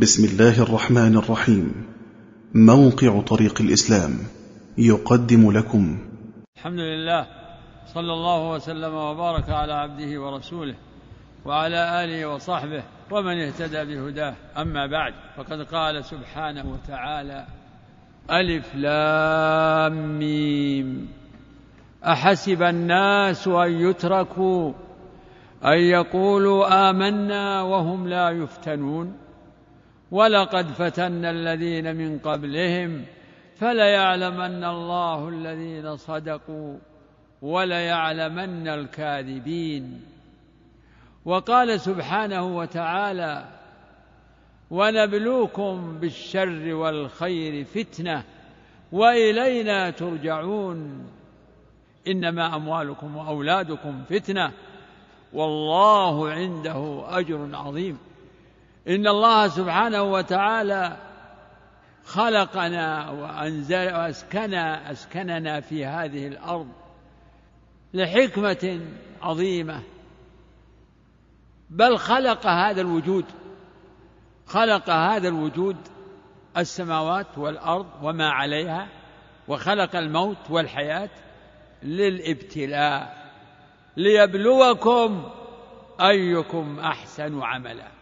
بسم الله الرحمن الرحيم. موقع طريق الإسلام. يقدم لكم. الحمد لله. صلى الله وسلم وبارك على عبده ورسوله وعلى آله وصحبه ومن اهتدى بهداه. أما بعد فقد قال سبحانه وتعالى ألف لام ميم. أحسب الناس أن يتركوا أن يقولوا آمنا وهم لا يفتنون؟ ولقد فتنا الذين من قبلهم فليعلمن الله الذين صدقوا وليعلمن الكاذبين. وقال سبحانه وتعالى ونبلوكم بالشر والخير فتنة وإلينا ترجعون. إنما أموالكم وأولادكم فتنة والله عنده أجر عظيم. إن الله سبحانه وتعالى خلقنا وانزل واسكنا أسكننا في هذه الأرض لحكمة عظيمة. بل خلق هذا الوجود خلق هذا الوجود السماوات والأرض وما عليها وخلق الموت والحياة للابتلاء. ليبلوكم أيكم أحسن عملا.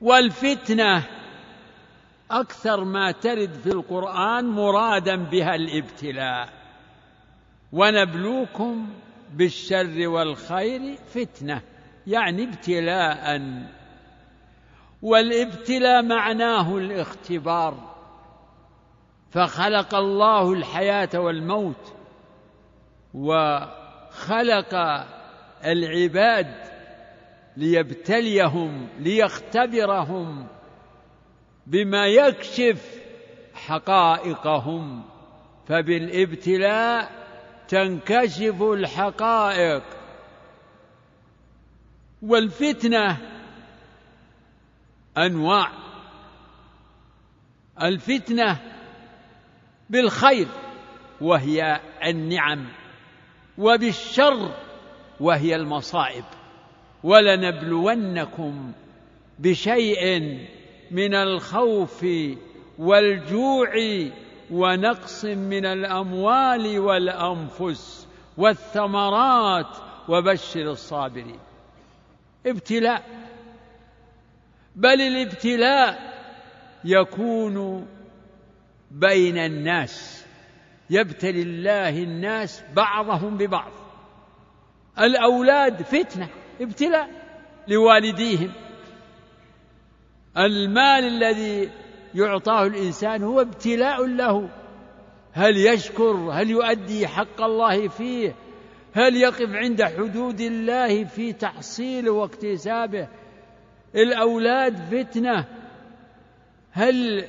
والفتنة أكثر ما ترد في القرآن مرادا بها الابتلاء. ونبلوكم بالشر والخير فتنة يعني ابتلاء. والابتلاء معناه الاختبار. فخلق الله الحياة والموت وخلق العباد ليبتليهم ليختبرهم بما يكشف حقائقهم. فبالابتلاء تنكشف الحقائق. والفتنة أنواع. الفتنة بالخير وهي النعم وبالشر وهي المصائب. ولنبلونكم بشيء من الخوف والجوع ونقص من الأموال والأنفس والثمرات وبشر الصابرين. ابتلاء بل الابتلاء يكون بين الناس يبتلي الله الناس بعضهم ببعض. الأولاد فتنة. ابتلاء لوالديهم. المال الذي يعطاه الإنسان هو ابتلاء له. هل يشكر؟ هل يؤدي حق الله فيه؟ هل يقف عند حدود الله في تحصيله واكتسابه؟ الأولاد فتنة. هل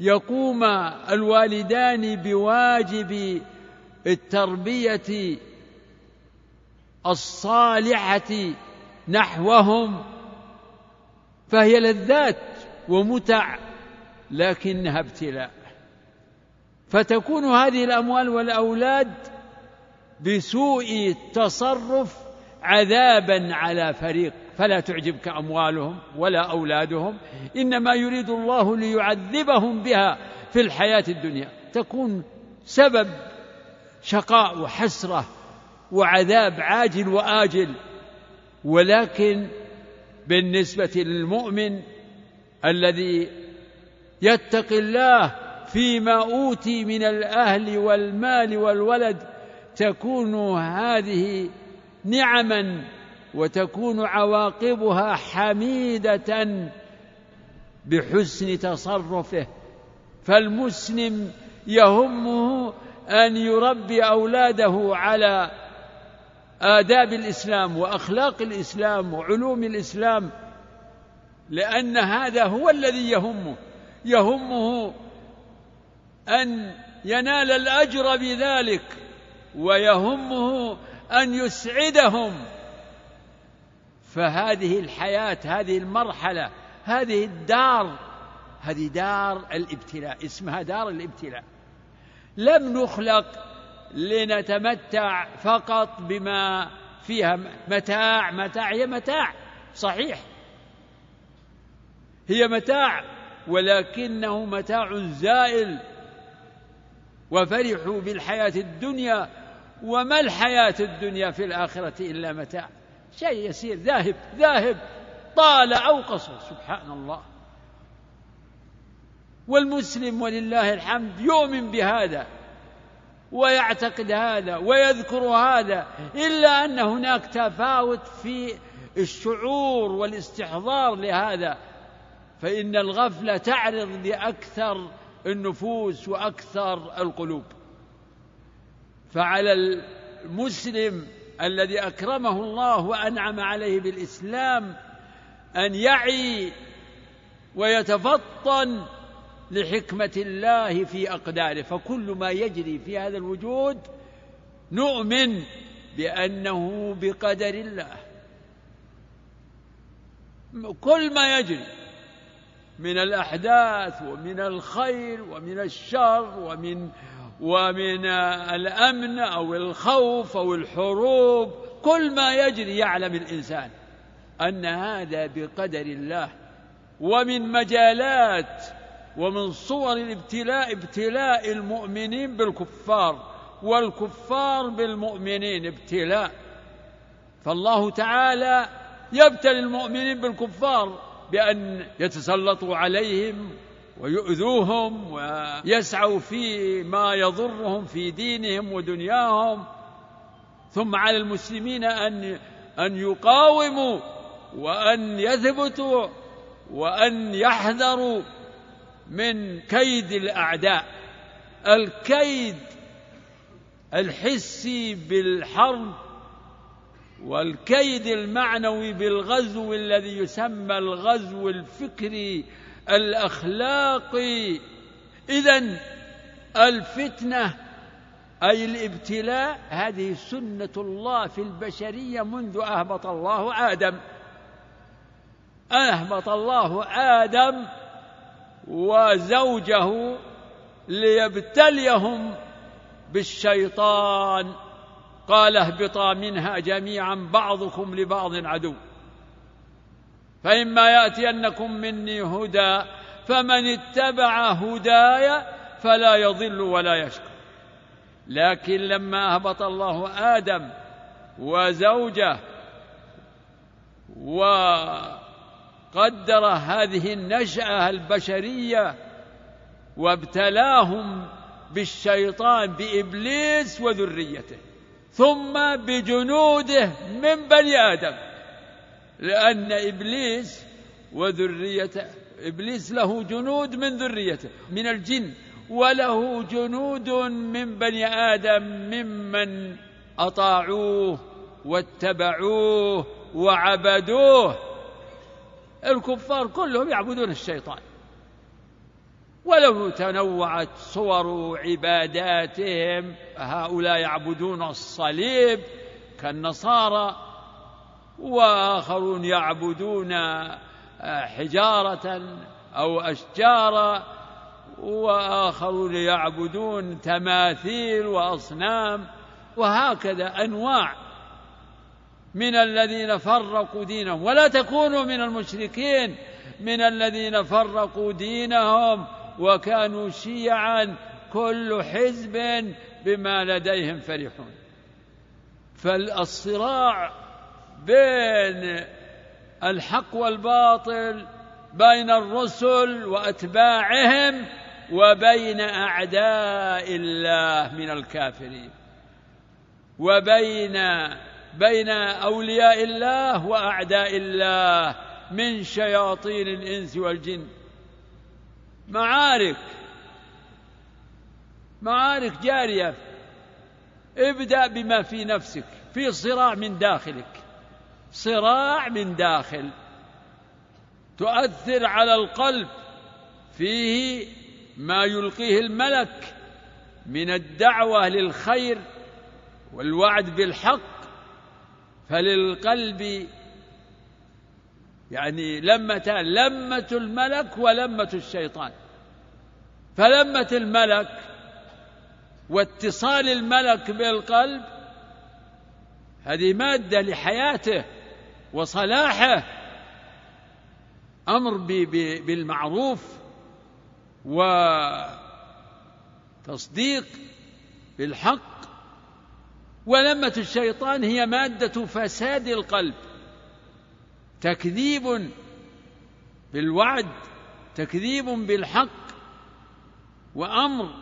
يقوم الوالدان بواجب التربية الصالحة نحوهم فهي لذات ومتع لكنها ابتلاء. فتكون هذه الأموال والأولاد بسوء التصرف عذابا على فريق. فلا تعجبك أموالهم ولا أولادهم إنما يريد الله ليعذبهم بها في الحياة الدنيا. تكون سبب شقاء وحسرة وعذاب عاجل وآجل. ولكن بالنسبة للمؤمن الذي يتقي الله فيما أوتي من الأهل والمال والولد تكون هذه نعما وتكون عواقبها حميدة بحسن تصرفه. فالمسلم يهمه أن يربي أولاده على آداب الإسلام وأخلاق الإسلام وعلوم الإسلام لأن هذا هو الذي يهمه. يهمه أن ينال الأجر بذلك ويهمه أن يسعدهم. فهذه الحياة هذه المرحلة هذه الدار هذه دار الابتلاء اسمها دار الابتلاء. لم نخلق لنتمتع فقط بما فيها متاع متاع هي متاع صحيح. هي متاع ولكنه متاع زائل. وفرحوا بالحياة الدنيا وما الحياة الدنيا في الآخرة إلا متاع. شيء يسير ذاهب ذاهب طال أو قصر سبحان الله والمسلم ولله الحمد يؤمن بهذا. ويعتقد هذا ويذكر هذا إلا أن هناك تفاوت في الشعور والاستحضار لهذا. فإن الغفلة تعرض لأكثر النفوس وأكثر القلوب. فعلى المسلم الذي أكرمه الله وأنعم عليه بالإسلام أن يعي ويتفطن لحكمة الله في أقداره. فكل ما يجري في هذا الوجود نؤمن بأنه بقدر الله. كل ما يجري من الأحداث ومن الخير ومن الشر ومن ومن الأمن أو الخوف أو الحروب كل ما يجري يعلم الإنسان أن هذا بقدر الله. ومن مجالات ومن صور الابتلاء ابتلاء المؤمنين بالكفار والكفار بالمؤمنين ابتلاء. فالله تعالى يبتلي المؤمنين بالكفار بأن يتسلطوا عليهم ويؤذوهم ويسعوا في ما يضرهم في دينهم ودنياهم. ثم على المسلمين أن أن يقاوموا وأن يثبتوا وأن يحذروا من كيد الأعداء الكيد الحسي بالحرب والكيد المعنوي بالغزو الذي يسمى الغزو الفكري الأخلاقي. اذا الفتنة أي الابتلاء هذه سنة الله في البشرية منذ أهبط الله آدم. أهبط الله آدم وزوجه ليبتليهم بالشيطان. قال اهبطا منها جميعا بعضكم لبعض عدو. فإما يأتينكم مني هدى فمن اتبع هداي فلا يضل ولا يشقى. لكن لما أهبط الله آدم وزوجه وقدر هذه النشأة البشرية وابتلاهم بالشيطان بإبليس وذريته ثم بجنوده من بني آدم لأن إبليس وذريته إبليس له جنود من ذريته من الجن وله جنود من بني آدم ممن أطاعوه واتبعوه وعبدوه. الكفار كلهم يعبدون الشيطان. ولو تنوعت صور عباداتهم هؤلاء يعبدون الصليب كالنصارى وآخرون يعبدون حجارة أو اشجارا وآخرون يعبدون تماثيل وأصنام وهكذا أنواع من الذين فرقوا دينهم. ولا تكونوا من المشركين. من الذين فرقوا دينهم وكانوا شيعا كل حزب بما لديهم فرحون. فالصراع بين الحق والباطل بين الرسل وأتباعهم وبين أعداء الله من الكافرين. وبين بين أولياء الله وأعداء الله من شياطين الإنس والجن. معارك معارك جارية. ابدأ بما في نفسك في صراع من داخلك. صراع من داخل. تؤثر على القلب. فيه ما يلقيه الملك من الدعوة للخير والوعد بالحق. فللقلب يعني لمتان لمة الملك ولمة الشيطان. فلمة الملك واتصال الملك بالقلب هذه مادة لحياته وصلاحه. أمر بالمعروف وتصديق بالحق ولمة الشيطان هي مادة فساد القلب. تكذيب بالوعد تكذيب بالحق وأمر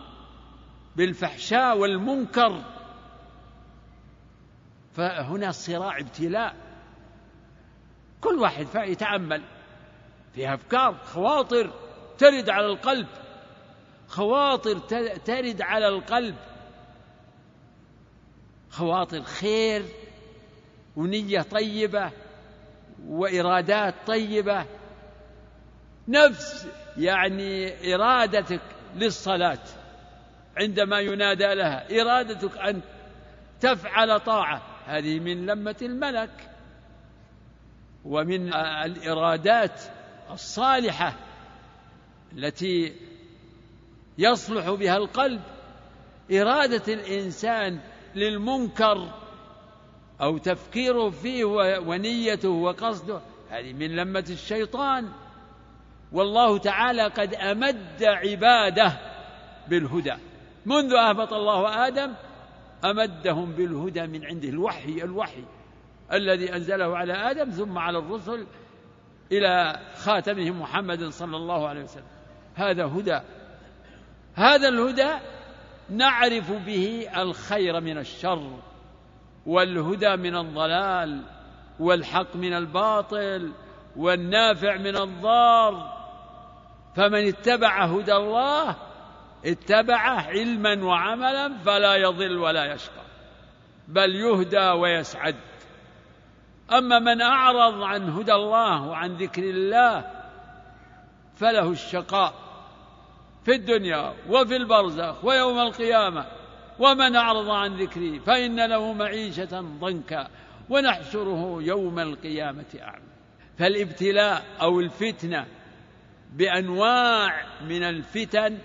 بالفحشاء والمنكر. فهنا الصراع ابتلاء. كل واحد يتأمل. في أفكار خواطر ترد على القلب. خواطر ترد على القلب. خواطر خير ونية طيبة وإرادات طيبة. نفس يعني إرادتك للصلاة عندما ينادى لها إرادتك أن تفعل طاعة. هذه من لمة الملك ومن الإرادات الصالحة التي يصلح بها القلب. إرادة الإنسان للمنكر أو تفكيره فيه ونيته وقصده هذه من لمة الشيطان. والله تعالى قد أمد عباده بالهدى. منذ أهبط الله آدم أمدهم بالهدى من عنده الوحي الوحي الذي أنزله على آدم ثم على الرسل إلى خاتمهم محمد صلى الله عليه وسلم. هذا هدى. هذا الهدى نعرف به الخير من الشر والهدى من الضلال والحق من الباطل والنافع من الضار. فمن اتبع هدى الله اتبعه علما وعملا فلا يضل ولا يشقى بل يهدى ويسعد. أما من أعرض عن هدى الله وعن ذكر الله فله الشقاء. في الدنيا وفي البرزخ ويوم القيامة ومن أعرض عن ذكري فإن له معيشة ضنكا ونحشره يوم القيامة أعمى. فالابتلاء أو الفتنة بأنواع من الفتن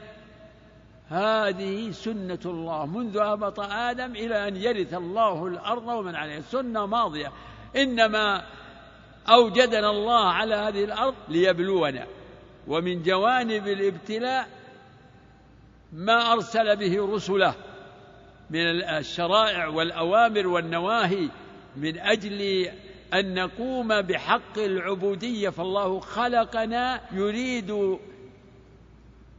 هذه سنة الله. منذ هبط آدم إلى أن يرث الله الأرض ومن عليها سنة ماضية. إنما أوجدنا الله على هذه الأرض ليبلونا. ومن جوانب الابتلاء ما أرسل به رسله من الشرائع والأوامر والنواهي من أجل أن نقوم بحق العبودية. فالله خلقنا يريد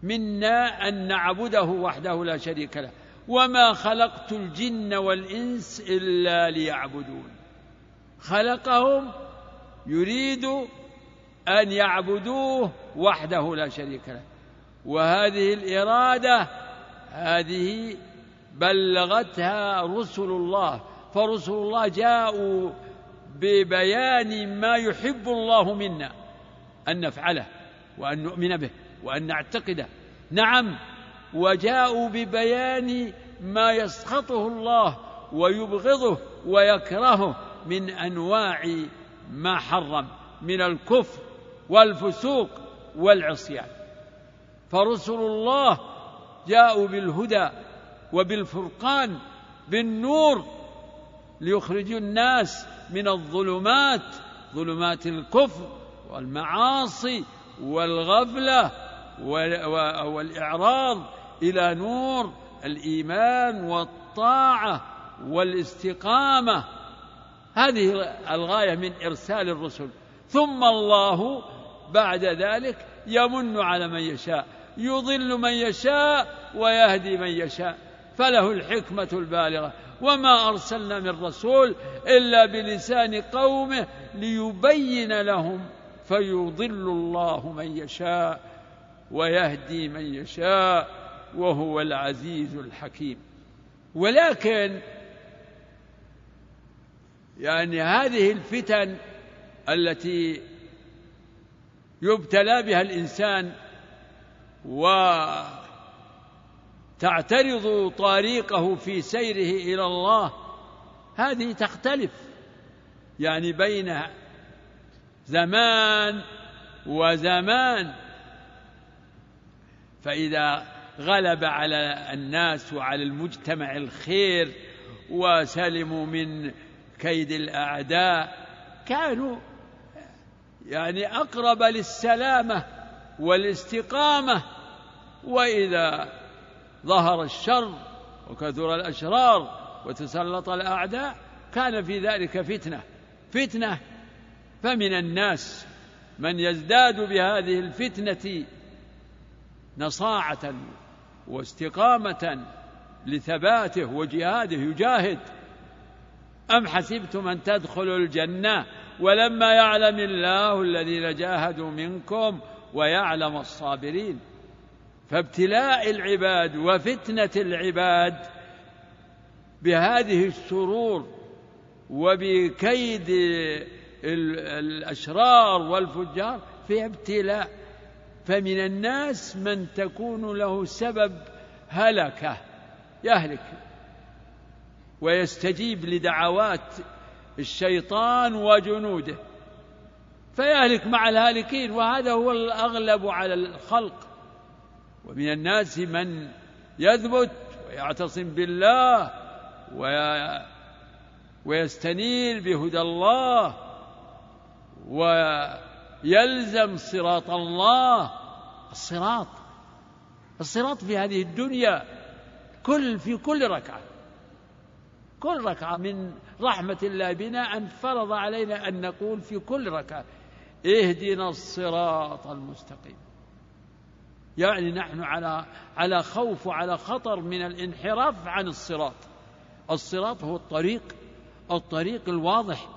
منا أن نعبده وحده لا شريك له. وما خلقت الجن والإنس إلا ليعبدون. خلقهم يريد أن يعبدوه وحده لا شريك له. وهذه الإرادة هذه بلغتها رسل الله. فرسل الله جاءوا ببيان ما يحب الله منا أن نفعله وأن نؤمن به وأن نعتقده نعم وجاءوا ببيان ما يسخطه الله ويبغضه ويكرهه من أنواع ما حرم من الكفر والفسوق والعصيان. فرسل الله جاءوا بالهدى وبالفرقان بالنور ليخرجوا الناس من الظلمات ظلمات الكفر والمعاصي والغفلة والإعراض إلى نور الإيمان والطاعة والاستقامة. هذه الغاية من إرسال الرسل. ثم الله بعد ذلك يمن على من يشاء. يضل من يشاء ويهدي من يشاء. فله الحكمة البالغة. وما أرسلنا من رسول إلا بلسان قومه ليبين لهم فيضل الله من يشاء ويهدي من يشاء وهو العزيز الحكيم. ولكن يعني هذه الفتن التي يبتلى بها الإنسان و تعترض طريقه في سيره إلى الله هذه تختلف يعني بين زمان وزمان. فإذا غلب على الناس وعلى المجتمع الخير وسلموا من كيد الأعداء كانوا يعني أقرب للسلامة والاستقامة. وإذا ظهر الشر وكثر الأشرار وتسلط الأعداء كان في ذلك فتنة. فتنة فمن الناس من يزداد بهذه الفتنة نصاعة واستقامة لثباته وجهاده. يجاهد. أم حسبتم أن تدخلوا الجنة ولما يعلم الله الذين جاهدوا منكم ويعلم الصابرين؟ فابتلاء العباد وفتنة العباد بهذه السرور وبكيد الأشرار والفجار في ابتلاء. فمن الناس من تكون له سبب هلكة يهلك ويستجيب لدعوات الشيطان وجنوده فيهلك مع الهالكين. وهذا هو الأغلب على الخلق. ومن الناس من يثبت ويعتصم بالله ويستنير بهدى الله ويلزم صراط الله. الصراط الصراط في هذه الدنيا كل في كل ركعة كل ركعة من رحمة الله بنا أن فرض علينا أن نقول في كل ركعة اهدنا الصراط المستقيم. يعني نحن على على خوف وعلى خطر من الانحراف عن الصراط. الصراط هو الطريق الطريق الواضح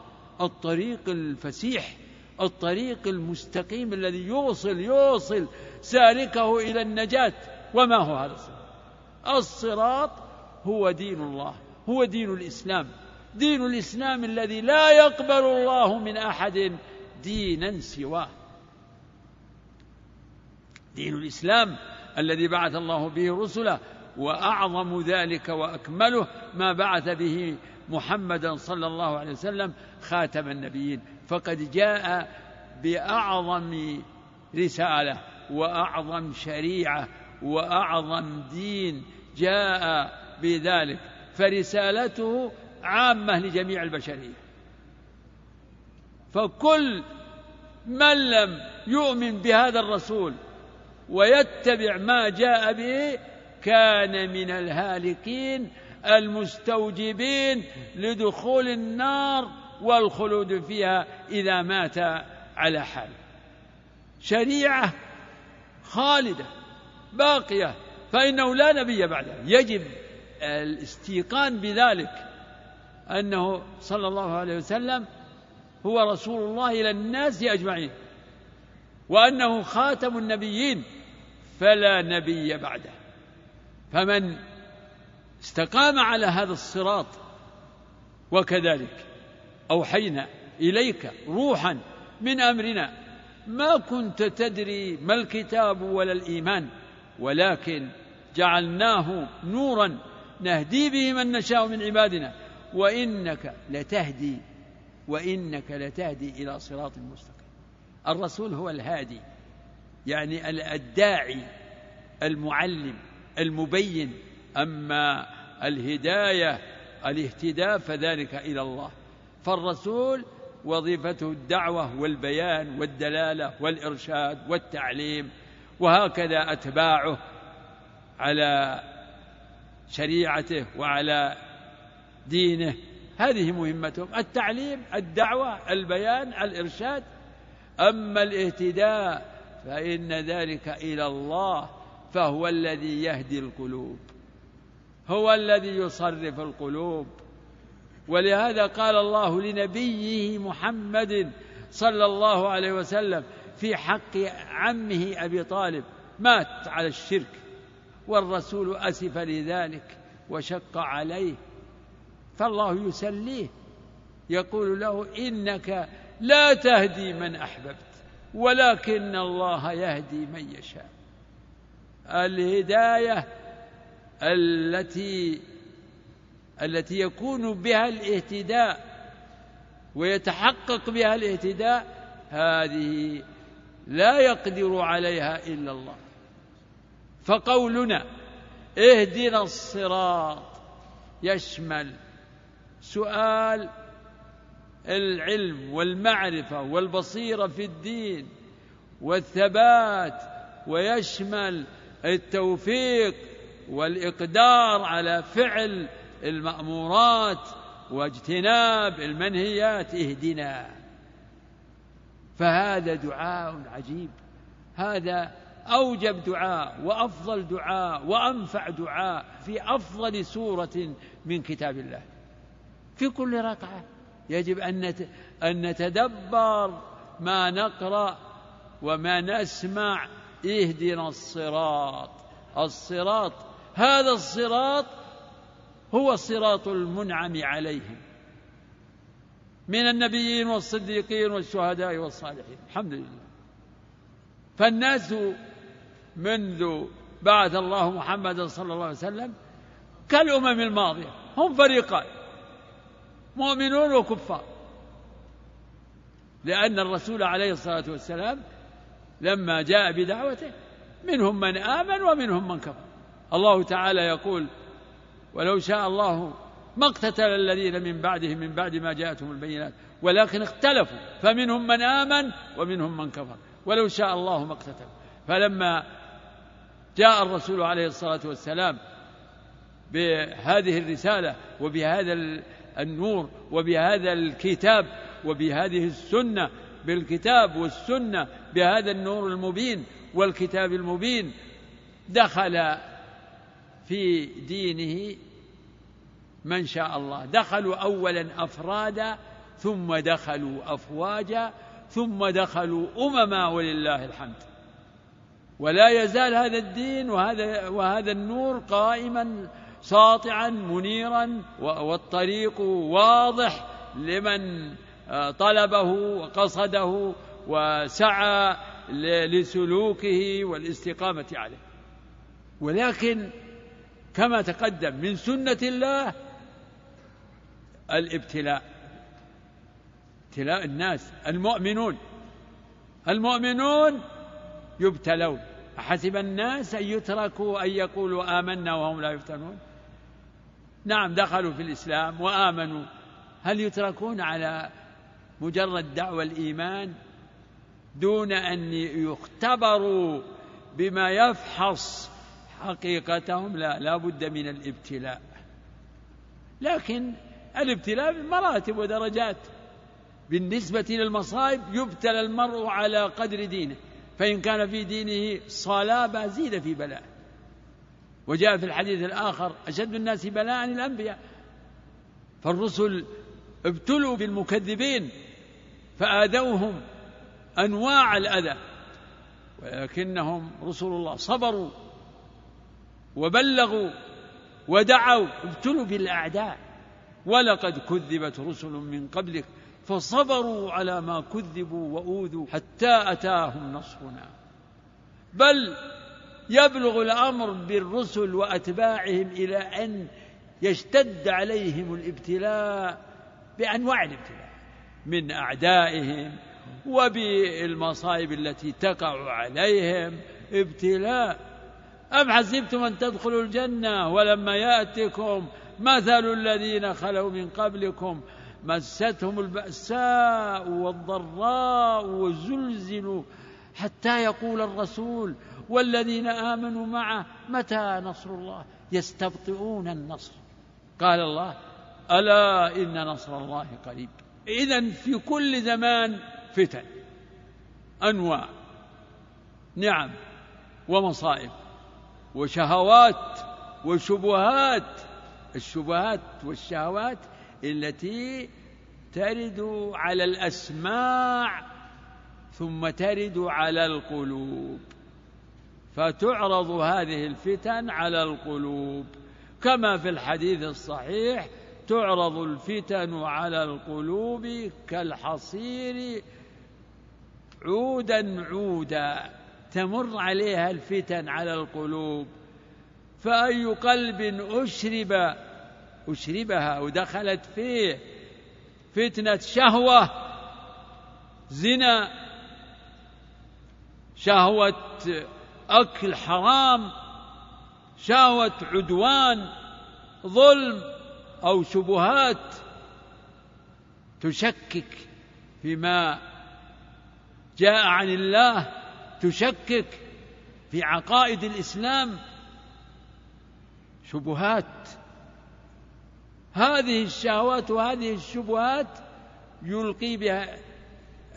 الطريق الفسيح الطريق المستقيم الذي يوصل يوصل سالكه إلى النجاة. وما هو هذا الصراط؟ الصراط هو دين الله هو دين الإسلام. دين الإسلام الذي لا يقبل الله من أحد دينا سواه. دين الإسلام الذي بعث الله به رسله وأعظم ذلك وأكمله ما بعث به محمدا صلى الله عليه وسلم خاتم النبيين. فقد جاء بأعظم رسالة وأعظم شريعة وأعظم دين جاء بذلك فرسالته عامة لجميع البشرية. فكل من لم يؤمن بهذا الرسول ويتبع ما جاء به كان من الهالكين المستوجبين لدخول النار والخلود فيها إذا مات على حال. شريعة خالدة باقية فإنه لا نبي بعده يجب الاستيقان بذلك أنه صلى الله عليه وسلم هو رسول الله إلى الناس أجمعين وأنه خاتم النبيين. فلا نبي بعده. فمن استقام على هذا الصراط وكذلك أوحينا إليك روحا من أمرنا ما كنت تدري ما الكتاب ولا الإيمان ولكن جعلناه نورا نهدي به من نشاء من عبادنا وإنك لتهدي وإنك لتهدي إلى صراط مستقيم. الرسول هو الهادي يعني الداعي المعلم المبين أما الهداية الاهتداء فذلك إلى الله. فالرسول وظيفته الدعوة والبيان والدلالة والإرشاد والتعليم وهكذا أتباعه على شريعته وعلى دينه. هذه مهمتهم التعليم الدعوة البيان الإرشاد. أما الاهتداء فإن ذلك إلى الله فهو الذي يهدي القلوب هو الذي يصرف القلوب. ولهذا قال الله لنبيه محمد صلى الله عليه وسلم في حق عمه أبي طالب مات على الشرك والرسول أسف لذلك وشق عليه فالله يسليه يقول له إنك لا تهدي من أحببت. ولكن الله يهدي من يشاء. الهداية التي التي يكون بها الاهتداء ويتحقق بها الاهتداء هذه لا يقدر عليها إلا الله. فقولنا اهدنا الصراط. يشمل سؤال العلم والمعرفة والبصيرة في الدين والثبات ويشمل التوفيق والإقدار على فعل المأمورات واجتناب المنهيات اهدنا. فهذا دعاء عجيب. هذا أوجب دعاء وأفضل دعاء وأنفع دعاء في أفضل سورة من كتاب الله. في كل ركعة. يجب أن نتدبر ما نقرأ وما نسمع. اهدنا الصراط. الصراط هذا الصراط هو الصراط المنعم عليهم من النبيين والصديقين والشهداء والصالحين. الحمد لله. فالناس منذ بعث الله محمدا صلى الله عليه وسلم كالأمم الماضية هم فريقان. مؤمنون وكفار. لأن الرسول عليه الصلاة والسلام لما جاء بدعوته منهم من آمن ومنهم من كفر. الله تعالى يقول ولو شاء الله ما اقتتل الذين من بعدهم من بعد ما جاءتهم البينات ولكن اختلفوا فمنهم من آمن ومنهم من كفر. ولو شاء الله ما اقتتلوا فلما جاء الرسول عليه الصلاة والسلام بهذه الرسالة وبهذا النور وبهذا الكتاب وبهذه السنة بالكتاب والسنة بهذا النور المبين والكتاب المبين دخل في دينه من شاء الله. دخلوا اولا أفرادا ثم دخلوا أفواجا ثم دخلوا أمما ولله الحمد. ولا يزال هذا الدين وهذا وهذا النور قائما ساطعا منيرا والطريق واضح لمن آه، طلبه وقصده وسعى لسلوكه والاستقامة عليه. ولكن كما تقدم من سنة الله الابتلاء ابتلاء الناس المؤمنون. المؤمنون يبتلون. أحسب الناس أن يتركوا أن يقولوا آمنا وهم لا يفتنون؟ نعم دخلوا في الإسلام وآمنوا. هل يتركون على مجرد دعوى الإيمان دون أن يختبروا بما يفحص حقيقتهم؟ لا لا بد من الابتلاء. لكن الابتلاء مراتب ودرجات. بالنسبة للمصائب يبتلى المرء على قدر دينه فإن كان في دينه صلابة زيد في بلاء. وجاء في الحديث الآخر أشد الناس بلاء الأنبياء. فالرسل ابتلوا بالمكذبين فآذوهم أنواع الأذى. ولكنهم رسل الله صبروا وبلغوا ودعوا ابتلوا بالأعداء. ولقد كذبت رسل من قبلك فصبروا على ما كذبوا وأوذوا حتى أتاهم نصرنا. بل يبلغ الأمر بالرسل وأتباعهم إلى أن يشتد عليهم الابتلاء بأنواع الابتلاء من أعدائهم وبالمصائب التي تقع عليهم ابتلاء. أم حسبتم أن تدخلوا الجنة ولما يأتكم مثل الذين خلوا من قبلكم؟ مستهم البأساء والضراء وزلزلوا حتى يقول الرسول والذين آمنوا معه متى نصر الله؟ يستبطئون النصر. قال الله ألا إن نصر الله قريب. إذا في كل زمان فتن أنواع نعم ومصائب وشهوات وشبهات الشبهات والشهوات التي ترد على الأسماع ثم ترد على القلوب. فتعرض هذه الفتن على القلوب. كما في الحديث الصحيح تعرض الفتن على القلوب كالحصير عودا عودا تمر عليها الفتن على القلوب. فأي قلب أشرب أشربها ودخلت فيه فتنة شهوة زنا شهوة أكل حرام شهوة عدوان ظلم أو شبهات تشكك فيما جاء عن الله تشكك في عقائد الإسلام. شبهات هذه الشهوات وهذه الشبهات يلقي بها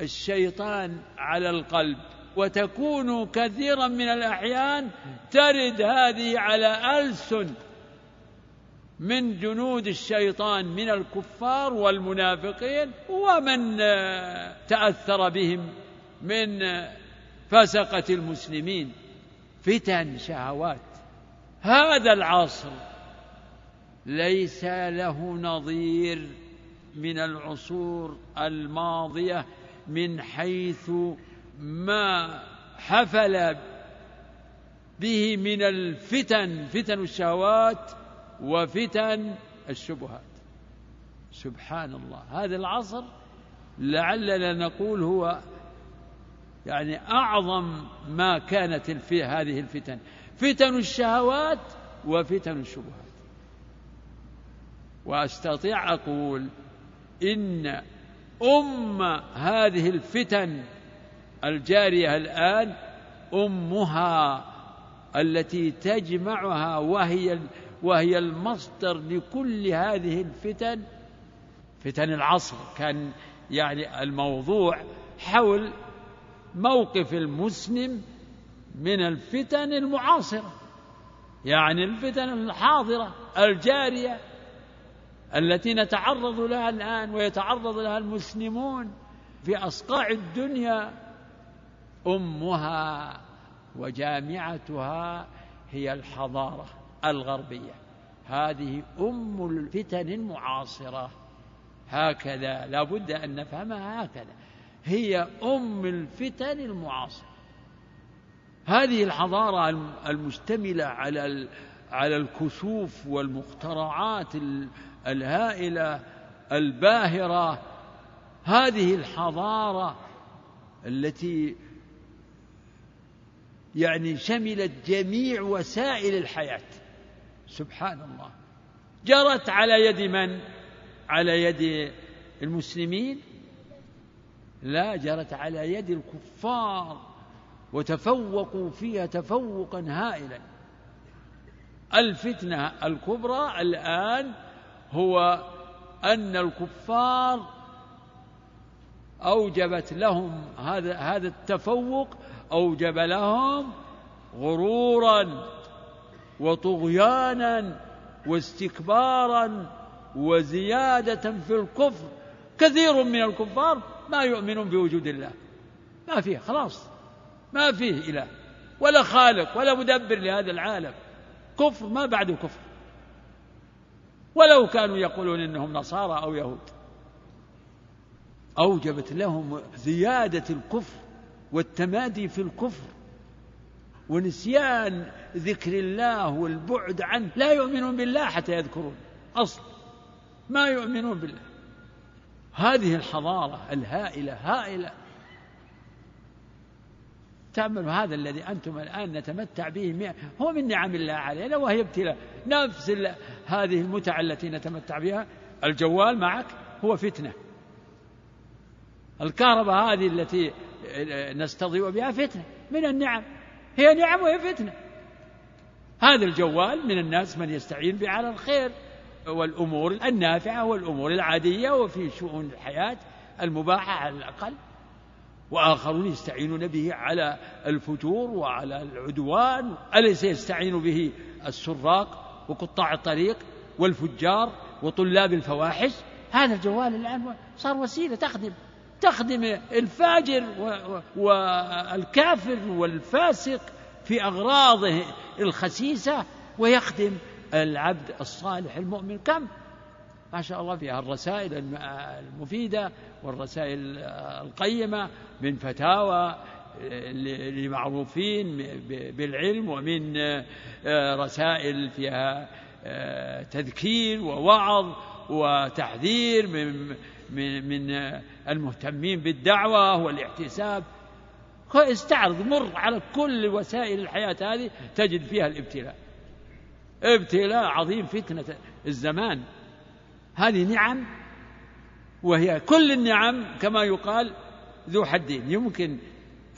الشيطان على القلب. وتكون كثيرا من الأحيان ترد هذه على ألسن من جنود الشيطان من الكفار والمنافقين ومن تأثر بهم من فسقة المسلمين. فتن شهوات. هذا العصر ليس له نظير من العصور الماضية من حيث ما حفل به من الفتن فتن الشهوات وفتن الشبهات. سبحان الله هذا العصر لعلنا نقول هو يعني أعظم ما كانت هذه الفتن. فتن الشهوات وفتن الشبهات. وأستطيع أقول إن أم هذه الفتن الجارية الآن أمها التي تجمعها وهي وهي المصدر لكل هذه الفتن فتن العصر. كان يعني الموضوع حول موقف المسلم من الفتن المعاصرة يعني الفتن الحاضرة الجارية التي نتعرض لها الآن ويتعرض لها المسلمون في أصقاع الدنيا. أمها وجامعتها هي الحضارة الغربية. هذه أم الفتن المعاصرة. هكذا لا بد أن نفهمها هكذا. هي أم الفتن المعاصرة. هذه الحضارة المشتمله على على الكشوف والمخترعات الهائلة الباهرة. هذه الحضارة التي يعني شملت جميع وسائل الحياة. سبحان الله جرت على يد من؟ على يد المسلمين؟ لا جرت على يد الكفار. وتفوقوا فيها تفوقا هائلا. الفتنة الكبرى الآن هو أن الكفار أوجبت لهم هذا هذا التفوق أوجب لهم غرورا وطغيانا واستكبارا وزيادة في الكفر. كثير من الكفار ما يؤمنون بوجود الله. ما فيه خلاص. ما فيه إله ولا خالق ولا مدبر لهذا العالم. كفر ما بعده كفر ولو كانوا يقولون إنهم نصارى أو يهود أوجبت لهم زيادة الكفر والتمادي في الكفر ونسيان ذكر الله والبعد عنه. لا يؤمنون بالله حتى يذكرون. أصل ما يؤمنون بالله. هذه الحضارة الهائلة هائلة. تعمل هذا الذي أنتم الآن نتمتع به هو من نعم الله علينا وهي ابتلاء. نفس هذه المتع التي نتمتع بها. الجوال معك هو فتنة. الكهرباء هذه التي نستضيء بها فتنة. من النعم. هي نعم وهي فتنة. هذا الجوال من الناس من يستعين به على الخير. والأمور النافعة والأمور العادية وفي شؤون الحياة المباحة على الأقل. وآخرون يستعينون به على الفجور وعلى العدوان. أليس يستعين به السراق وقطاع الطريق والفجار وطلاب الفواحش؟ هذا الجوال الآن صار وسيلة تخدم. تخدم الفاجر والكافر والفاسق في أغراضه الخسيسة ويخدم العبد الصالح المؤمن. كم؟ ما شاء الله فيها الرسائل المفيدة والرسائل القيمة من فتاوى لمعروفين بالعلم ومن رسائل فيها تذكير ووعظ وتحذير من من من المهتمين بالدعوة والاحتساب استعرض مر على كل وسائل الحياة هذه تجد فيها الابتلاء. ابتلاء عظيم فتنة الزمان. هذه نعم وهي كل النعم كما يقال ذو حدين. يمكن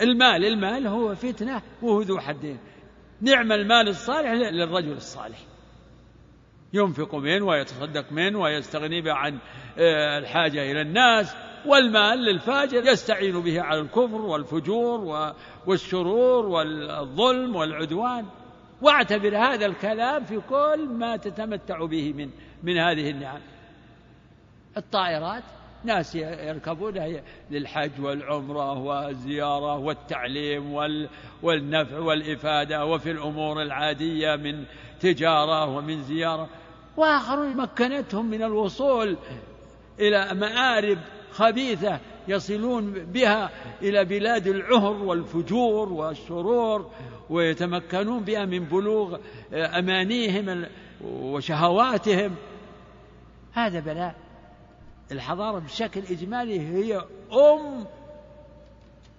المال المال هو فتنة وهو ذو حدين. نعم المال الصالح للرجل الصالح. ينفق منه ويتصدق منه ويستغني به عن آه، الحاجة إلى الناس والمال للفاجر يستعين به على الكفر والفجور والشرور والظلم والعدوان. واعتبر هذا الكلام في كل ما تتمتع به من من هذه النعم. الطائرات ناس يركبونها للحج والعمرة والزيارة والتعليم والنفع والإفادة وفي الأمور العادية من تجارة ومن زيارة. وآخرون مكنتهم من الوصول إلى مآرب خبيثة يصلون بها إلى بلاد العهر والفجور والشرور ويتمكنون بها من بلوغ أمانيهم وشهواتهم. هذا بلاء. الحضارة بشكل إجمالي هي أم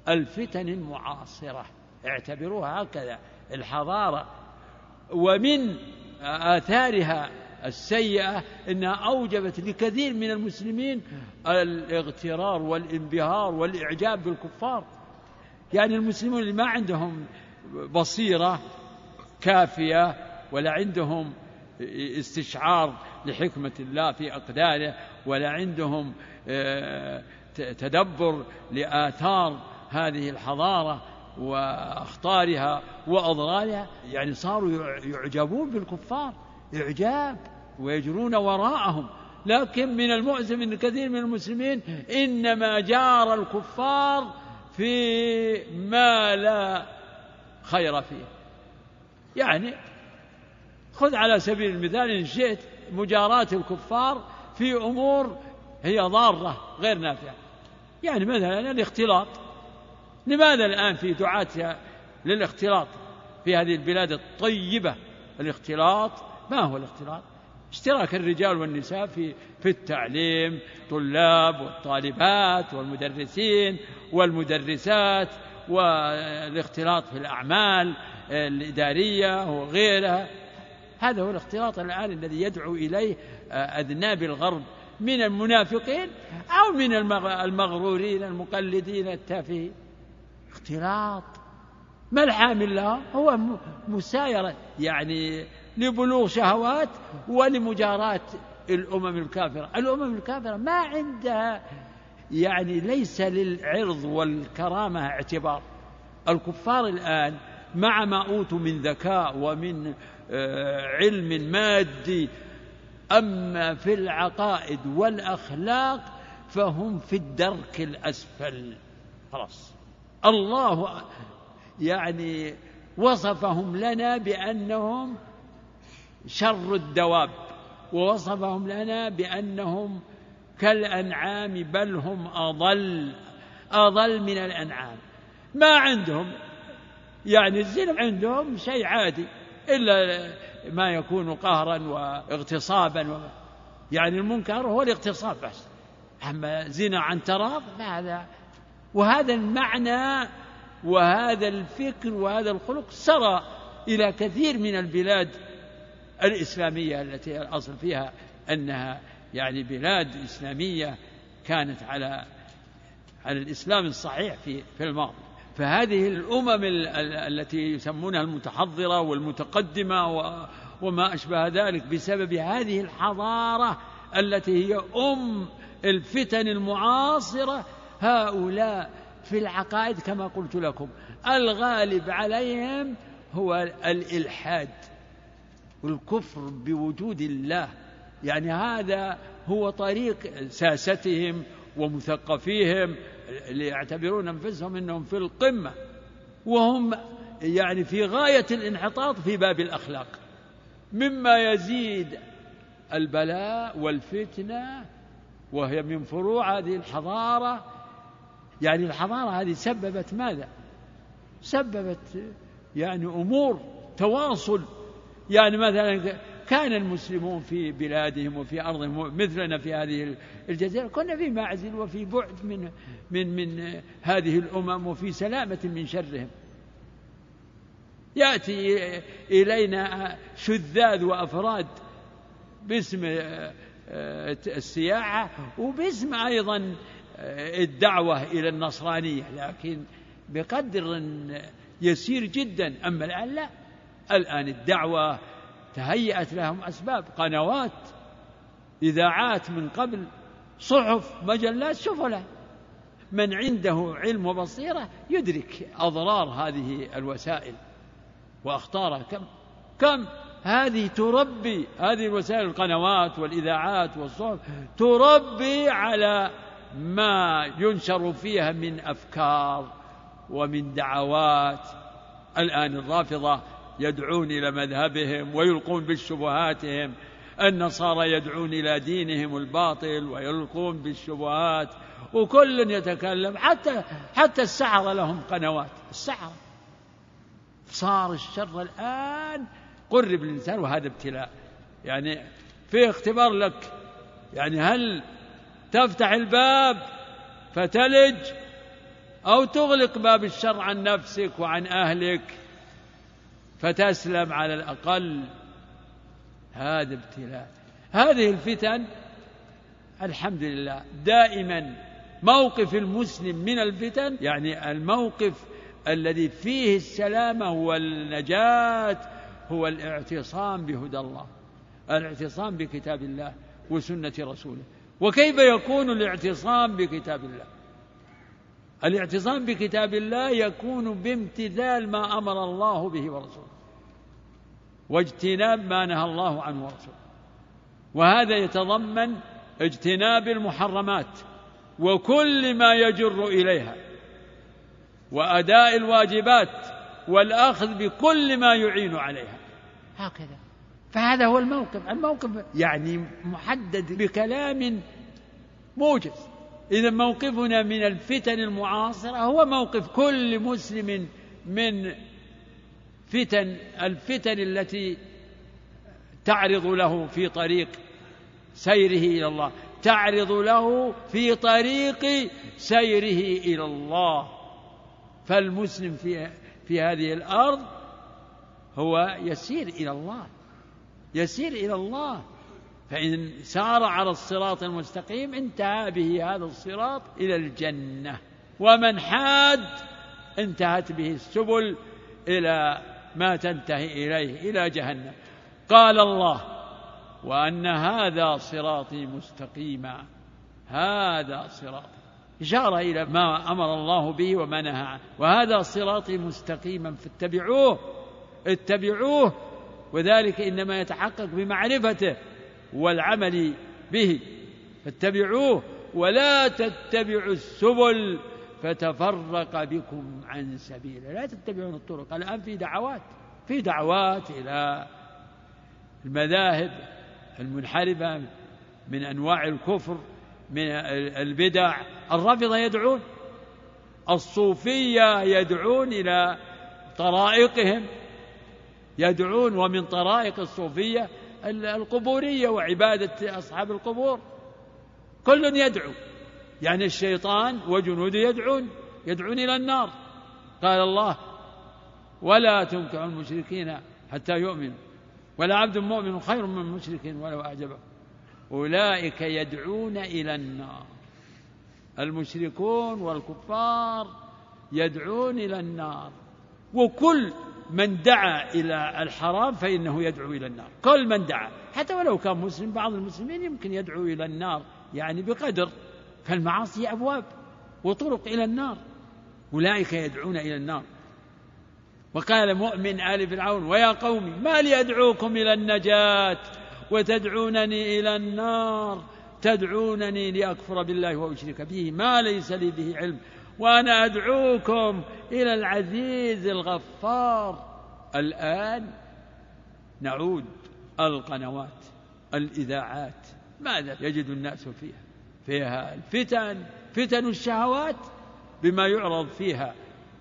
الفتن المعاصرة. اعتبروها هكذا الحضارة. ومن آثارها السيئة أنها أوجبت لكثير من المسلمين الاغترار والانبهار والإعجاب بالكفار. يعني المسلمون اللي ما عندهم بصيرة كافية ولا عندهم استشعار لحكمة الله في أقداره ولا عندهم آه، تدبر لآثار هذه الحضارة وأخطارها وأضرارها يعني صاروا يعجبون بالكفار إعجاب. ويجرون وراءهم. لكن من المؤسف أن كثير من المسلمين إنما جار الكفار في ما لا خير فيه. يعني خذ على سبيل المثال إن شئت مجاراة الكفار في أمور هي ضارة غير نافعة. يعني مثلا الاختلاط. لماذا الآن في دعاة للاختلاط في هذه البلاد الطيبة؟ الاختلاط ما هو الاختلاط؟ اشتراك الرجال والنساء في في التعليم طلاب والطالبات والمدرسين والمدرسات والاختلاط في الأعمال الإدارية وغيرها. هذا هو الاختلاط الآن الذي يدعو إليه أذناب الغرب من المنافقين أو من المغرورين المقلدين التافهين. اختلاط. ما الحامل له هو مسايرة يعني لبلوغ شهوات ولمجاراة الأمم الكافرة. الأمم الكافرة ما عندها يعني ليس للعرض والكرامة اعتبار. الكفار الآن مع ما أوتوا من ذكاء ومن آه، علم مادي أما في العقائد والأخلاق فهم في الدرك الأسفل. خلاص. الله يعني وصفهم لنا بأنهم شر الدواب ووصفهم لنا بأنهم كالأنعام بل هم أضل أضل من الأنعام. ما عندهم يعني الزنا عندهم شيء عادي إلا ما يكون قهرا واغتصابا يعني المنكر هو الاغتصاب بس. أما زنا عن تراض فهذا وهذا المعنى وهذا الفكر وهذا الخلق سرى إلى كثير من البلاد الإسلامية التي الأصل فيها أنها يعني بلاد إسلامية كانت على على الإسلام الصحيح في في الماضي. فهذه الأمم التي يسمونها المتحضرة والمتقدمة وما أشبه ذلك بسبب هذه الحضارة التي هي أم الفتن المعاصرة هؤلاء في العقائد كما قلت لكم الغالب عليهم هو الإلحاد. والكفر بوجود الله. يعني هذا هو طريق ساستهم ومثقفيهم اللي يعتبرون أنفسهم إنهم في القمة. وهم يعني في غاية الانحطاط في باب الأخلاق. مما يزيد البلاء والفتنة وهي من فروع هذه الحضارة. يعني الحضارة هذه سببت ماذا؟ سببت يعني أمور تواصل يعني مثلا كان المسلمون في بلادهم وفي أرضهم مثلنا في هذه الجزيرة. كنا في معزل وفي بعد من من من هذه الأمم وفي سلامة من شرهم. يأتي إلينا شذاذ وأفراد باسم السياحة وباسم أيضا الدعوة إلى النصرانية. لكن بقدر يسير جدا. أما الآن لا. الآن الدعوة تهيأت لهم أسباب قنوات إذاعات من قبل صحف مجلات سفلة. من عنده علم وبصيرة يدرك أضرار هذه الوسائل. وأخطارها كم؟ كم؟ هذه تربي هذه الوسائل القنوات والإذاعات والصحف تربي على ما ينشر فيها من أفكار ومن دعوات. الآن الرافضة يدعون إلى مذهبهم ويلقون بالشبهاتهم. النصارى يدعون إلى دينهم الباطل ويلقون بالشبهات. وكل يتكلم حتى حتى السحرة لهم قنوات. السحرة صار الشر الآن قرب الإنسان وهذا ابتلاء. يعني في اختبار لك. يعني هل تفتح الباب فتلج أو تغلق باب الشر عن نفسك وعن أهلك؟ فتسلم على الأقل هذا ابتلاء. هذه الفتن الحمد لله دائما موقف المسلم من الفتن يعني الموقف الذي فيه السلامة والنجاة هو الاعتصام بهدى الله الاعتصام بكتاب الله وسنة رسوله. وكيف يكون الاعتصام بكتاب الله؟ الاعتصام بكتاب الله يكون بامتثال ما أمر الله به ورسوله. واجتناب ما نهى الله عنه ورسوله. وهذا يتضمن اجتناب المحرمات وكل ما يجر إليها وأداء الواجبات والأخذ بكل ما يعين عليها. هكذا. فهذا هو الموقف. الموقف يعني محدد بكلام موجز. إذا موقفنا من الفتن المعاصرة هو موقف كل مسلم من فتن الفتن التي تعرض له في طريق سيره إلى الله تعرض له في طريق سيره إلى الله. فالمسلم في في هذه الأرض هو يسير إلى الله يسير إلى الله. فإن سار على الصراط المستقيم انتهى به هذا الصراط إلى الجنة ومن حاد انتهت به السبل إلى ما تنتهي إليه إلى جهنم. قال الله وأن هذا صراطي مستقيما. هذا صراطي. إشارة إلى ما أمر الله به وما نهى عنه. وهذا صراطي مستقيما فاتبعوه اتبعوه. وذلك إنما يتحقق بمعرفته والعمل به. فاتبعوه. ولا تتبعوا السبل فتفرق بكم عن سبيله لا تتبعون الطرق. الآن في دعوات في دعوات إلى المذاهب المنحرفة من أنواع الكفر من البدع. الرافضة يدعون الصوفية يدعون إلى طرائقهم. يدعون ومن طرائق الصوفية القبورية وعبادة أصحاب القبور. كل يدعو. يعني الشيطان وجنوده يدعون يدعون إلى النار. قال الله ولا تنكحوا المشركين حتى يؤمنوا ولا عبد مؤمن خير من مشرك ولو أعجبه. أولئك يدعون إلى النار. المشركون والكفار يدعون إلى النار. وكل من دعا إلى الحرام فإنه يدعو إلى النار. كل من دعا حتى ولو كان مسلم بعض المسلمين يمكن يدعو إلى النار يعني بقدر. فالمعاصي أبواب وطرق إلى النار أولئك يدعون إلى النار. وقال مؤمن آل فرعون ويا قوم ما لي أدعوكم إلى النجاة وتدعونني إلى النار؟ تدعونني لأكفر بالله وأشرك به ما ليس لي به علم. وأنا أدعوكم إلى العزيز الغفار. الآن نعود القنوات الإذاعات. ماذا يجد الناس فيها؟ فيها الفتن فتن الشهوات بما يعرض فيها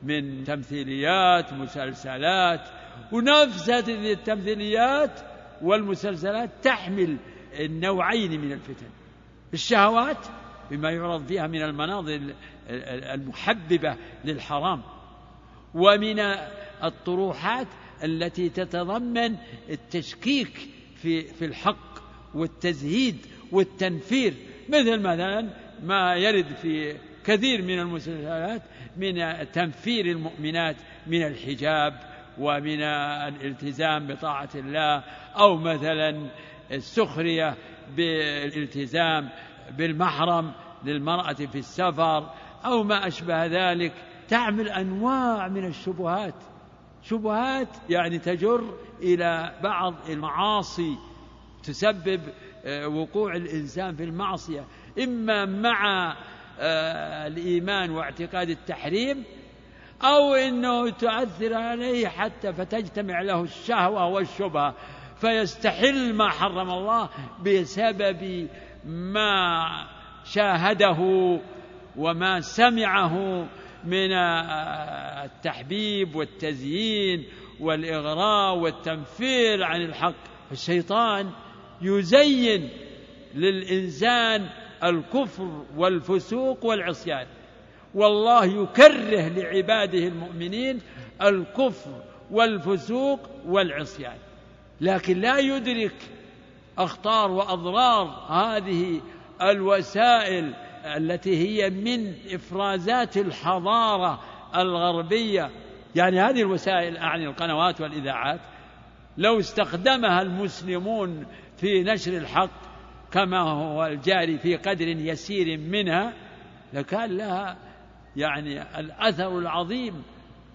من تمثيليات مسلسلات. ونفس هذه التمثيليات والمسلسلات تحمل النوعين من الفتن. الشهوات بما يعرض فيها من المناظر المحببة للحرام. ومن الطروحات التي تتضمن التشكيك في في الحق والتزهيد والتنفير مثل مثلا ما يرد في كثير من المسلسلات من تنفير المؤمنات من الحجاب ومن الالتزام بطاعة الله أو مثلا السخرية بالالتزام بالمحرم للمرأة في السفر أو ما أشبه ذلك. تعمل أنواع من الشبهات. شبهات يعني تجر إلى بعض المعاصي تسبب وقوع الإنسان في المعصية إما مع آه، الإيمان واعتقاد التحريم أو أنه تؤثر عليه حتى فتجتمع له الشهوة والشبهة فيستحل ما حرم الله بسبب ما شاهده وما سمعه من التحبيب والتزيين والإغراء والتنفير عن الحق. الشيطان يزين للإنسان الكفر والفسوق والعصيان. والله يكره لعباده المؤمنين الكفر والفسوق والعصيان. لكن لا يدرك أخطار وأضرار هذه الوسائل التي هي من إفرازات الحضارة الغربية. يعني هذه الوسائل أعني القنوات والإذاعات لو استخدمها المسلمون في نشر الحق كما هو الجاري في قدر يسير منها لكان لها يعني الأثر العظيم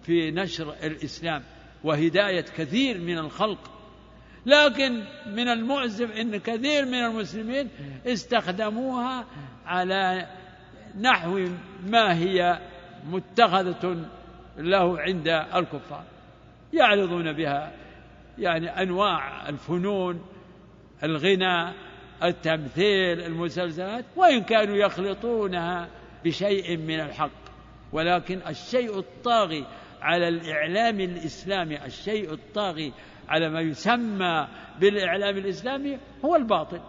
في نشر الإسلام وهداية كثير من الخلق. لكن من المؤسف إن كثير من المسلمين استخدموها على نحو ما هي متخذة له عند الكفار. يعرضون بها يعني أنواع الفنون الغنى التمثيل المسلسلات وإن كانوا يخلطونها بشيء من الحق. ولكن الشيء الطاغي على الإعلام الإسلامي الشيء الطاغي على ما يسمى بالإعلام الإسلامي هو الباطل.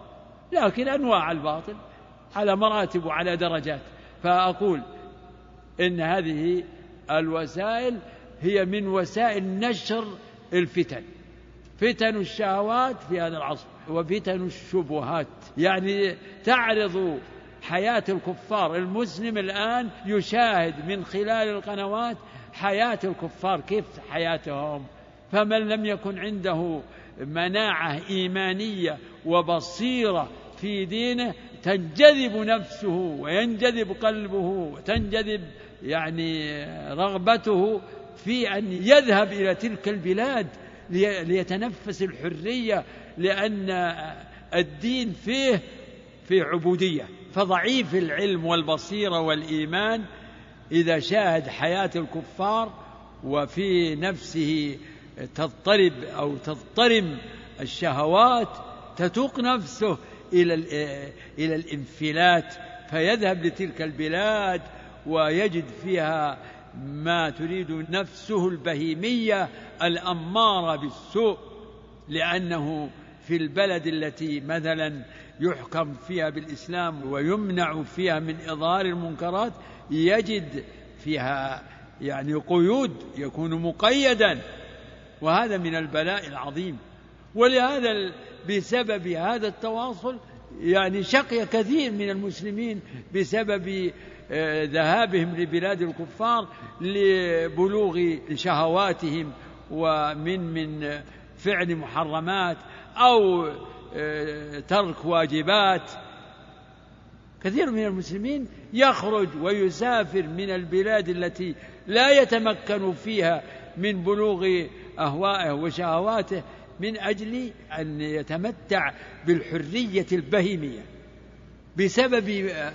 لكن أنواع الباطل على مراتب وعلى درجات. فأقول إن هذه الوسائل هي من وسائل نشر الفتن. فتن الشهوات في هذا العصر. وفتن الشبهات. يعني تعرض حياة الكفار. المسلم الآن يشاهد من خلال القنوات حياة الكفار كيف حياتهم؟ فمن لم يكن عنده مناعة إيمانية وبصيرة في دينه تنجذب نفسه وينجذب قلبه وتنجذب يعني رغبته في أن يذهب إلى تلك البلاد. ليتنفس الحرية لأن الدين فيه في عبودية. فضعيف العلم والبصيرة والإيمان إذا شاهد حياة الكفار وفي نفسه تضطرب أو تضطرم الشهوات تتوق نفسه إلى إلى الإنفلات. فيذهب لتلك البلاد ويجد فيها ما تريد نفسه البهيمية الأمارة بالسوء لأنه في البلد التي مثلا يحكم فيها بالإسلام ويمنع فيها من إظهار المنكرات يجد فيها يعني قيود يكون مقيدا. وهذا من البلاء العظيم. ولهذا بسبب هذا التواصل يعني شقي كثير من المسلمين بسبب ذهابهم لبلاد الكفار لبلوغ شهواتهم ومن من فعل محرمات أو آه، ترك واجبات. كثير من المسلمين يخرج ويسافر من البلاد التي لا يتمكن فيها من بلوغ أهوائه وشهواته من أجل أن يتمتع بالحرية البهيمية. بسبب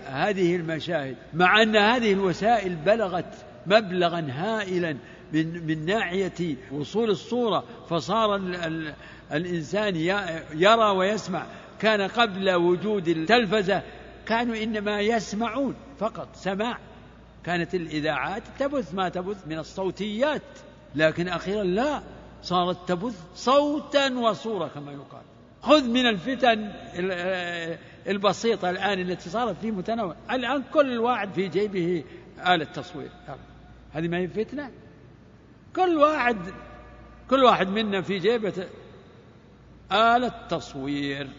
هذه المشاهد مع أن هذه الوسائل بلغت مبلغا هائلا من, من ناحية وصول الصورة فصار ال ال الإنسان يرى ويسمع. كان قبل وجود التلفزة كانوا إنما يسمعون فقط سماع. كانت الإذاعات تبث ما تبث من الصوتيات لكن أخيرا لا صارت تبث صوتا وصورة كما يقال. خذ من الفتن البسيطة الآن التي صارت في متنوع. الآن كل واحد في جيبه آلة تصوير هذه ما هي فتنة؟ كل واحد كل واحد منا في جيبه آلة تصوير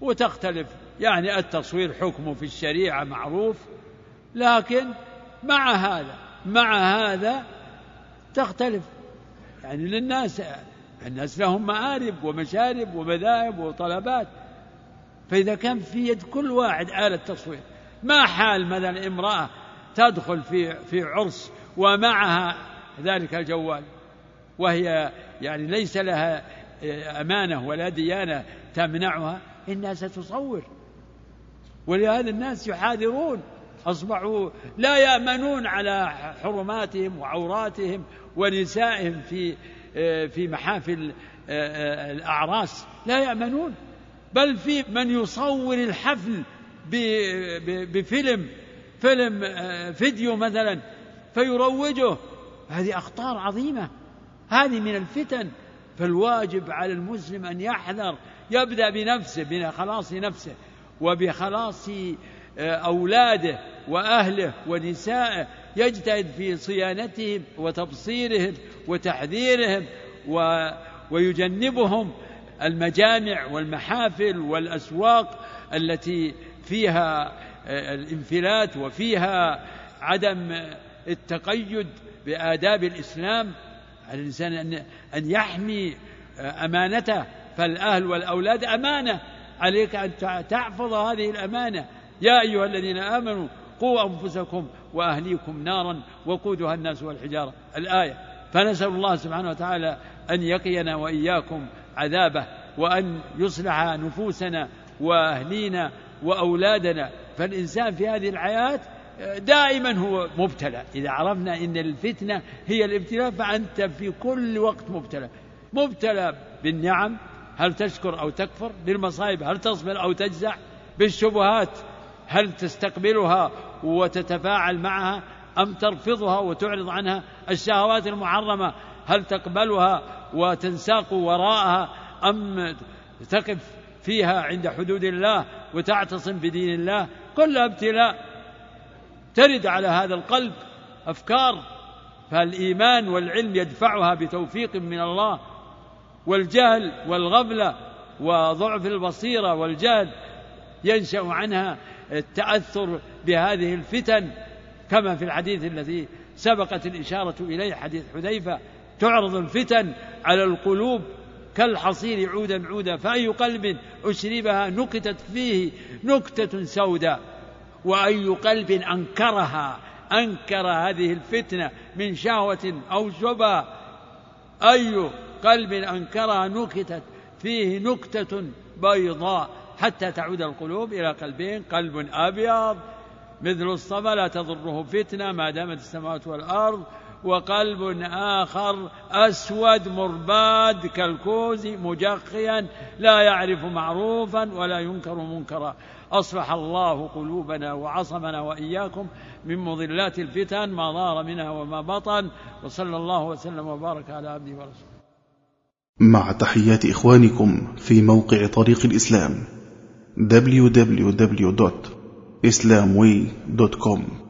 وتختلف يعني التصوير حكمه في الشريعة معروف لكن مع هذا مع هذا تختلف. يعني للناس الناس لهم مآرب ومشارب ومذاهب وطلبات. فإذا كان في يد كل واحد آلة تصوير ما حال مثلا امرأة تدخل في في عرس ومعها ذلك الجوال وهي يعني ليس لها أمانة ولا ديانة تمنعها إنها ستصور ولهذا الناس يحاذرون أصبحوا لا يأمنون على حرماتهم وعوراتهم ونسائهم في في محافل الأعراس لا يأمنون. بل في من يصور الحفل بفيلم فيلم فيديو مثلا فيروجه. هذه أخطار عظيمة. هذه من الفتن. فالواجب على المسلم أن يحذر يبدأ بنفسه بخلاص نفسه وبخلاص أولاده وأهله ونسائه. يجتهد في صيانتهم وتبصيرهم وتحذيرهم و ويجنبهم. المجامع والمحافل والأسواق التي فيها الانفلات وفيها عدم التقيد بآداب الإسلام على الإنسان أن يحمي أمانته فالأهل والأولاد أمانة. عليك أن تحفظ هذه الأمانة. يا أيها الذين آمنوا قوا أنفسكم وأهليكم نارا وقودها الناس والحجارة. الآية فنسأل الله سبحانه وتعالى أن يقينا وإياكم عذابه وأن يصلح نفوسنا وأهلينا وأولادنا. فالإنسان في هذه الحياة دائما هو مبتلى. إذا عرفنا أن الفتنة هي الابتلاء فأنت في كل وقت مبتلى. مبتلى بالنعم هل تشكر أو تكفر؟ بالمصائب هل تصبر أو تجزع؟ بالشبهات هل تستقبلها وتتفاعل معها أم ترفضها وتعرض عنها؟ الشهوات المحرمة هل تقبلها وتنساق وراءها أم تقف فيها عند حدود الله وتعتصم بدين الله؟ كلها ابتلاء ترد على هذا القلب أفكار فالإيمان والعلم يدفعها بتوفيق من الله والجهل والغفلة وضعف البصيرة والجهل ينشأ عنها التأثر بهذه الفتن كما في الحديث الذي سبقت الإشارة إليه حديث حذيفة تعرض الفتن على القلوب كالحصير عودا عودا فأي قلب أشربها نكتت فيه نكتة سوداء. وأي قلب أنكرها أنكر هذه الفتنة من شهوة أو شبهة أي قلب أنكرها نكتت فيه نكتة بيضاء. حتى تعود القلوب إلى قلبين قلب أبيض مثل الصبا لا تضره فتنة ما دامت السماوات والأرض وقلب آخر أسود مرباد كالكوز مجخيا لا يعرف معروفا ولا ينكر منكرا. أصلح الله قلوبنا وعصمنا وإياكم من مضلات الفتن ما ظهر منها وما بطن. وصلى الله وسلم وبارك على عبده ورسوله. مع تحيات إخوانكم في موقع طريق الإسلام www.islamway.com